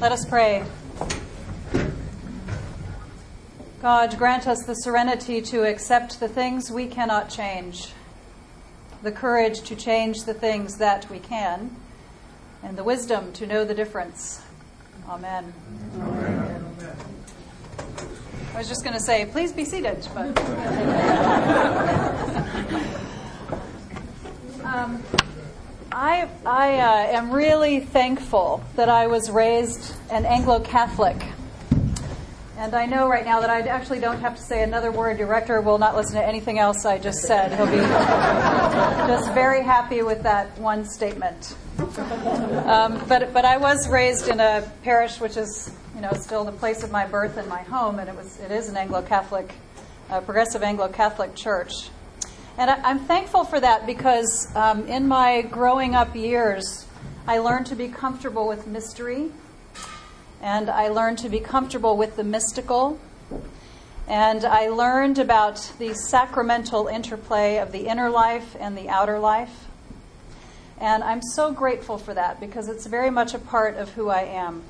Let us pray. God, grant us the serenity to accept the things we cannot change, the courage to change the things that we can, and the wisdom to know the difference. Amen. Amen. I was just going to say, please be seated, but. um, I, I uh, am really thankful that I was raised an Anglo Catholic. And I know right now that I actually don't have to say another word. Your rector will not listen to anything else I just said. He'll be just very happy with that one statement. Um, but, but I was raised in a parish which is, you know, still the place of my birth and my home, and it, was, it is an Anglo Catholic, uh, progressive Anglo Catholic church. And I, am thankful for that because um, in my growing up years, I learned to be comfortable with mystery and I learned to be comfortable with the mystical. And I learned about the sacramental interplay of the inner life and the outer life. And I'm so grateful for that because it's very much a part of who I am.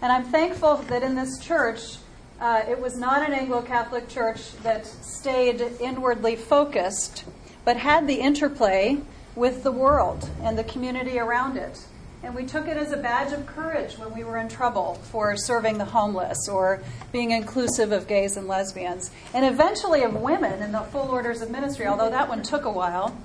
And I'm thankful that in this church, uh, it was not an Anglo Catholic church that stayed inwardly focused, but had the interplay with the world and the community around it. And we took it as a badge of courage when we were in trouble for serving the homeless or being inclusive of gays and lesbians, and eventually of women in the full orders of ministry, although that one took a while.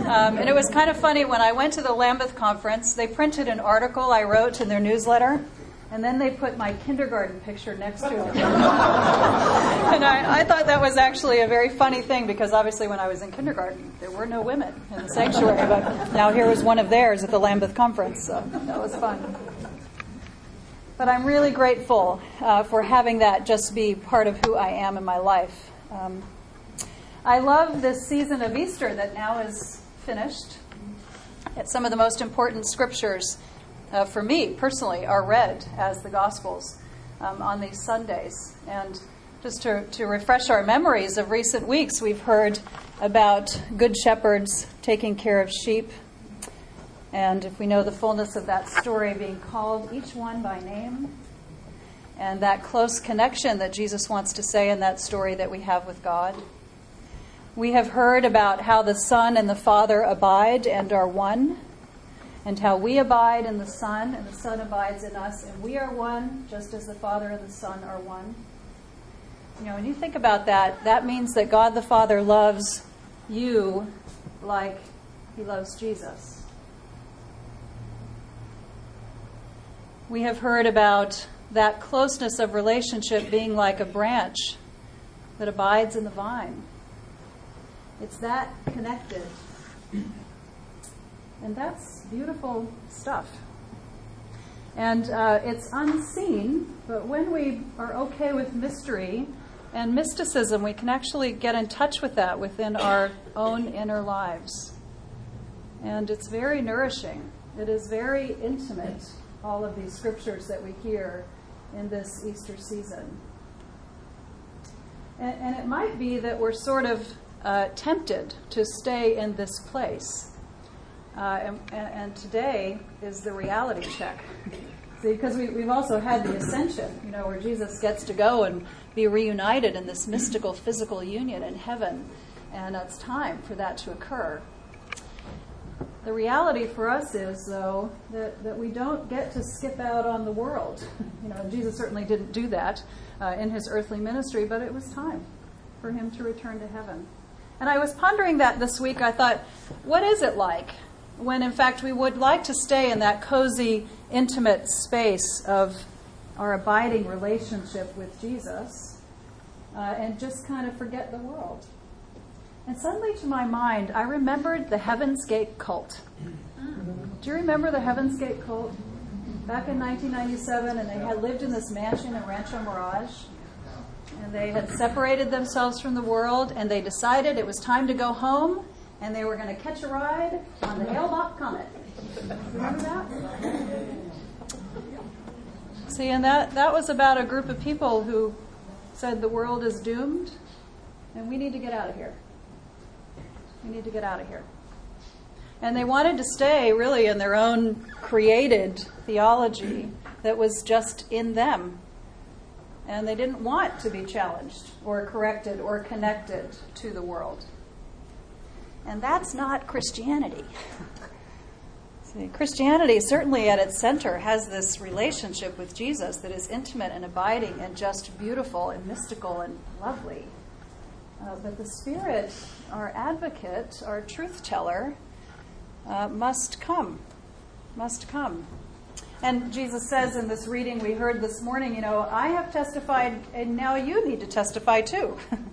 Um, and it was kind of funny when I went to the Lambeth conference, they printed an article I wrote in their newsletter and then they put my kindergarten picture next to it. and I, I, thought that was actually a very funny thing because obviously when I was in kindergarten, there were no women in the sanctuary. But now here was one of theirs at the Lambeth conference, so that was fun. But I'm really grateful uh, for having that just be part of who I am in my life. Um, I love this season of Easter that now is finished. It's some of the most important scriptures uh, for me personally, are read as the Gospels um, on these Sundays. And just to, to refresh our memories of recent weeks, we've heard about good shepherds taking care of sheep. And if we know the fullness of that story, being called each one by name, and that close connection that Jesus wants to say in that story that we have with God. We have heard about how the Son and the Father abide and are one and how we abide in the Son, and the Son abides in us, and we are one, just as the Father and the Son are one. You know, when you think about that, that means that God the Father loves you like he loves Jesus. We have heard about that closeness of relationship being like a branch that abides in the vine. It's that connected. And that's beautiful stuff. And uh, it's unseen, but when we are okay with mystery and mysticism, we can actually get in touch with that within our own inner lives. And it's very nourishing. It is very intimate, all of these scriptures that we hear in this Easter season. And, and it might be that we're sort of uh, tempted to stay in this place uh, and, and, today is the reality check. See, because we, we've also had the ascension, you know, where Jesus gets to go and be reunited in this mystical physical union in heaven. And it's time for that to occur. The reality for us is, though, that, that we don't get to skip out on the world. You know, Jesus certainly didn't do that uh, in his earthly ministry, but it was time for him to return to heaven. And I was pondering that this week. I thought, what is it like when in fact we would like to stay in that cozy, intimate space of our abiding relationship with Jesus uh, and just kind of forget the world. And suddenly, to my mind, I remembered the Heaven's Gate cult. Do you remember the Heaven's Gate cult? Back in 1997, and they had lived in this mansion in Rancho Mirage. And they had separated themselves from the world, and they decided it was time to go home and they were going to catch a ride on the Hale-Bopp Comet. Remember that? See, and that, that was about a group of people who said the world is doomed and we need to get out of here. We need to get out of here. And they wanted to stay really in their own created theology that was just in them. And they didn't want to be challenged or corrected or connected to the world. And that's not Christianity. See, Christianity, certainly at its center, has this relationship with Jesus that is intimate and abiding and just beautiful and mystical and lovely. Uh, but the Spirit, our advocate, our truth teller, uh, must come. Must come. And Jesus says in this reading we heard this morning, you know, I have testified, and now you need to testify too.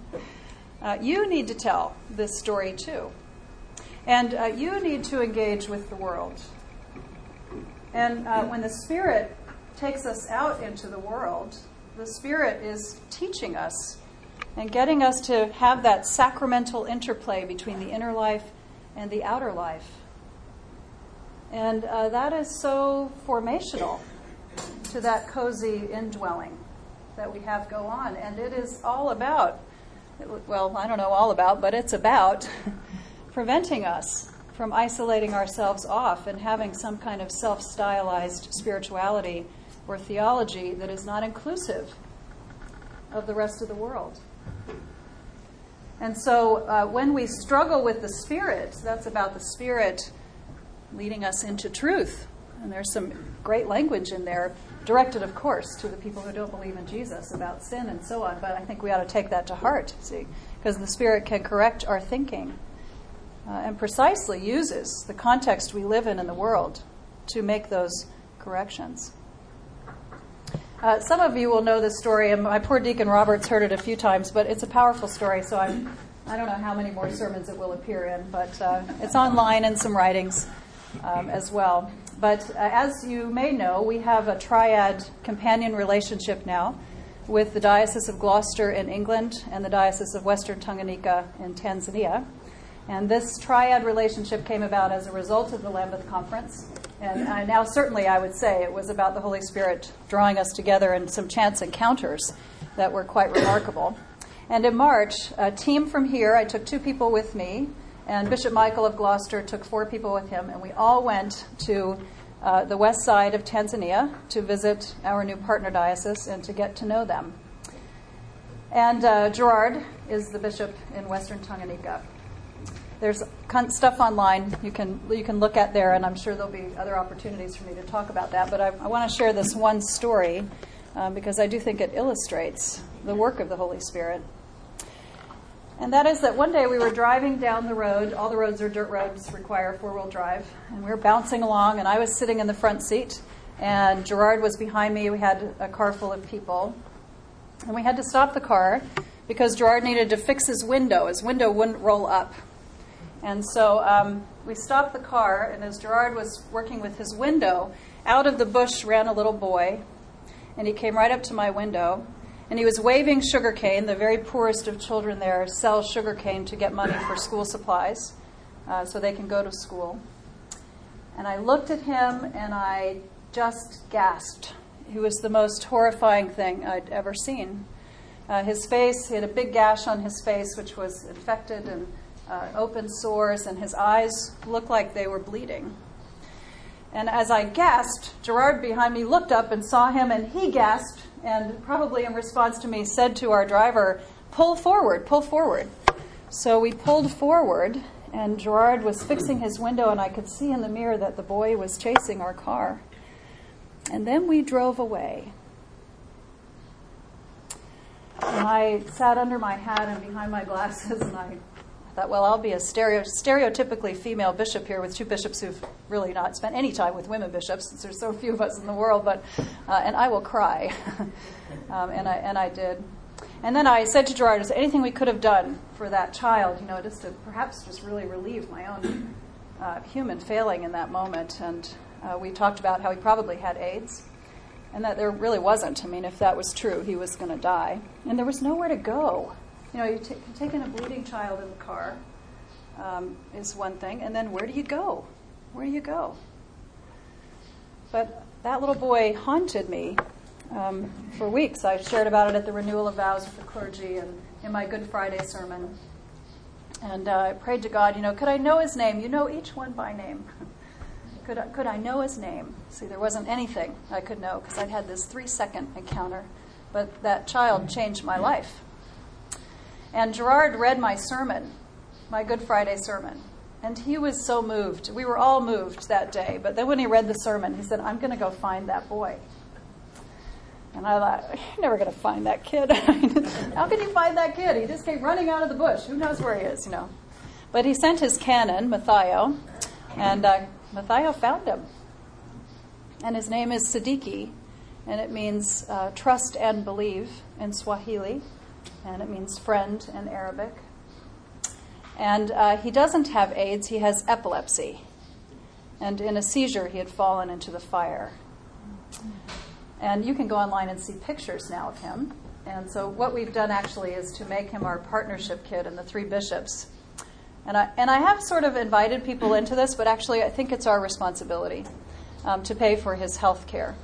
uh, you need to tell this story too. And uh, you need to engage with the world. And uh, when the Spirit takes us out into the world, the Spirit is teaching us and getting us to have that sacramental interplay between the inner life and the outer life. And uh, that is so formational to that cozy indwelling that we have go on. And it is all about, well, I don't know all about, but it's about preventing us from isolating ourselves off and having some kind of self stylized spirituality or theology that is not inclusive of the rest of the world. And so uh, when we struggle with the Spirit, that's about the Spirit leading us into truth. And there's some great language in there, directed, of course, to the people who don't believe in Jesus about sin and so on. But I think we ought to take that to heart, see, because the Spirit can correct our thinking uh, and precisely uses the context we live in in the world to make those corrections. Uh, some of you will know this story, and my poor Deacon Roberts heard it a few times, but it's a powerful story, so I'm, I don't know how many more sermons it will appear in, but uh, it's online in some writings um, as well. But uh, as you may know, we have a triad companion relationship now with the Diocese of Gloucester in England and the Diocese of Western Tanganyika in Tanzania. And this triad relationship came about as a result of the Lambeth Conference. And now, certainly, I would say it was about the Holy Spirit drawing us together in some chance encounters that were quite remarkable. And in March, a team from here, I took two people with me, and Bishop Michael of Gloucester took four people with him, and we all went to uh, the west side of Tanzania to visit our new partner diocese and to get to know them. And uh, Gerard is the bishop in Western Tanganyika there's stuff online you can you can look at there, and I'm sure there'll be other opportunities for me to talk about that. But I, I want to share this one story um, because I do think it illustrates the work of the Holy Spirit. And that is that one day we were driving down the road. All the roads are dirt roads, require four wheel drive. And we were bouncing along, and I was sitting in the front seat, and Gerard was behind me. We had a car full of people. And we had to stop the car because Gerard needed to fix his window. His window wouldn't roll up. And so um, we stopped the car, and as Gerard was working with his window, out of the bush ran a little boy, and he came right up to my window, and he was waving sugarcane. The very poorest of children there sell sugarcane to get money for school supplies uh, so they can go to school. And I looked at him and I just gasped. He was the most horrifying thing I'd ever seen. Uh, his face, he had a big gash on his face, which was infected and uh, open sores, and his eyes looked like they were bleeding. And as I gasped, Gerard behind me looked up and saw him, and he gasped, and probably in response to me, said to our driver, Pull forward, pull forward. So we pulled forward, and Gerard was fixing his window, and I could see in the mirror that the boy was chasing our car. And then we drove away. And I sat under my hat and behind my glasses, and I thought, well, I'll be a stereo, stereotypically female bishop here with two bishops who've really not spent any time with women bishops, since there's so few of us in the world. But uh, and I will cry, um, and I and I did. And then I said to Gerard, "Is there anything we could have done for that child? You know, just to perhaps just really relieve my own uh, human failing in that moment." And uh, we talked about how he probably had AIDS and that there really wasn't. I mean, if that was true, he was going to die. And there was nowhere to go you know, you t- taking a bleeding child in the car um, is one thing, and then where do you go? Where do you go? But that little boy haunted me um, for weeks. I shared about it at the renewal of vows with the clergy and in my Good Friday sermon. And uh, I prayed to God, you know, could I know his name? You know each one by name. Could I, could I know his name? See, there wasn't anything I could know because I'd had this three second encounter. But that child changed my life. And Gerard read my sermon, my Good Friday sermon. And he was so moved. We were all moved that day. But then when he read the sermon, he said, I'm going to go find that boy. And I thought, you're never going to find that kid. How can you find that kid? He just came running out of the bush. Who knows where he is, you know? But he sent his canon, Matthayo, and uh, Matthayo found him. And his name is Siddiqui, and it means uh, trust and believe in Swahili, and it means friend in Arabic. And uh, he doesn't have AIDS, he has epilepsy. And in a seizure, he had fallen into the fire. And you can go online and see pictures now of him. And so, what we've done actually is to make him our partnership kid in the three bishops. And I, and I have sort of invited people into this, but actually, I think it's our responsibility um, to pay for his health care.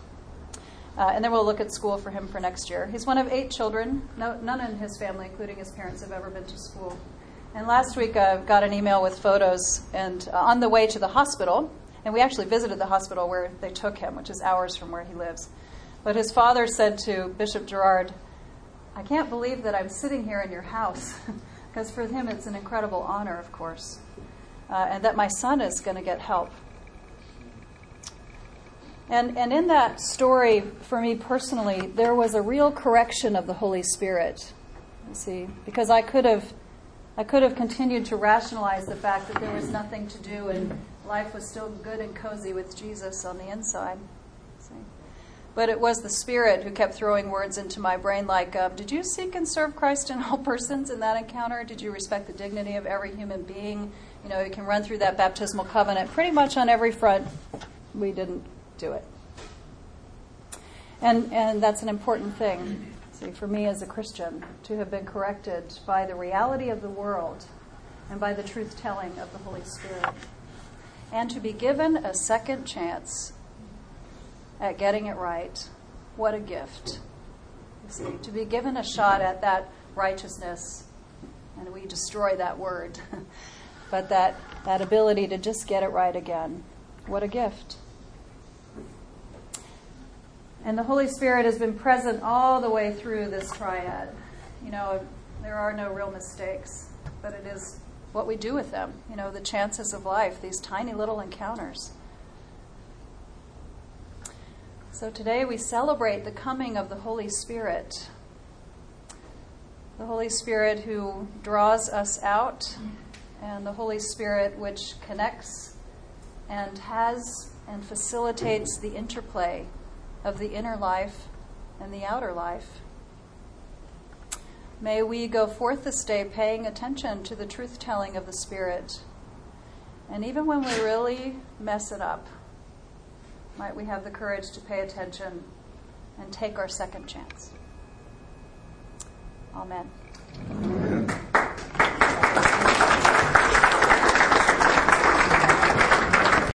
Uh, and then we'll look at school for him for next year. He's one of eight children. No, none in his family, including his parents, have ever been to school. And last week I uh, got an email with photos, and uh, on the way to the hospital, and we actually visited the hospital where they took him, which is hours from where he lives. But his father said to Bishop Gerard, I can't believe that I'm sitting here in your house, because for him it's an incredible honor, of course, uh, and that my son is going to get help. And, and in that story, for me personally, there was a real correction of the Holy Spirit. See, because I could have I could have continued to rationalize the fact that there was nothing to do and life was still good and cozy with Jesus on the inside. See? But it was the Spirit who kept throwing words into my brain like, um, Did you seek and serve Christ in all persons in that encounter? Did you respect the dignity of every human being? You know, you can run through that baptismal covenant pretty much on every front. We didn't do it. And, and that's an important thing see, for me as a Christian, to have been corrected by the reality of the world and by the truth telling of the Holy Spirit. And to be given a second chance at getting it right. What a gift. See, to be given a shot at that righteousness, and we destroy that word, but that, that ability to just get it right again. What a gift. And the Holy Spirit has been present all the way through this triad. You know, there are no real mistakes, but it is what we do with them. You know, the chances of life, these tiny little encounters. So today we celebrate the coming of the Holy Spirit. The Holy Spirit who draws us out, and the Holy Spirit which connects and has and facilitates the interplay of the inner life and the outer life. May we go forth this day paying attention to the truth telling of the Spirit. And even when we really mess it up, might we have the courage to pay attention and take our second chance. Amen.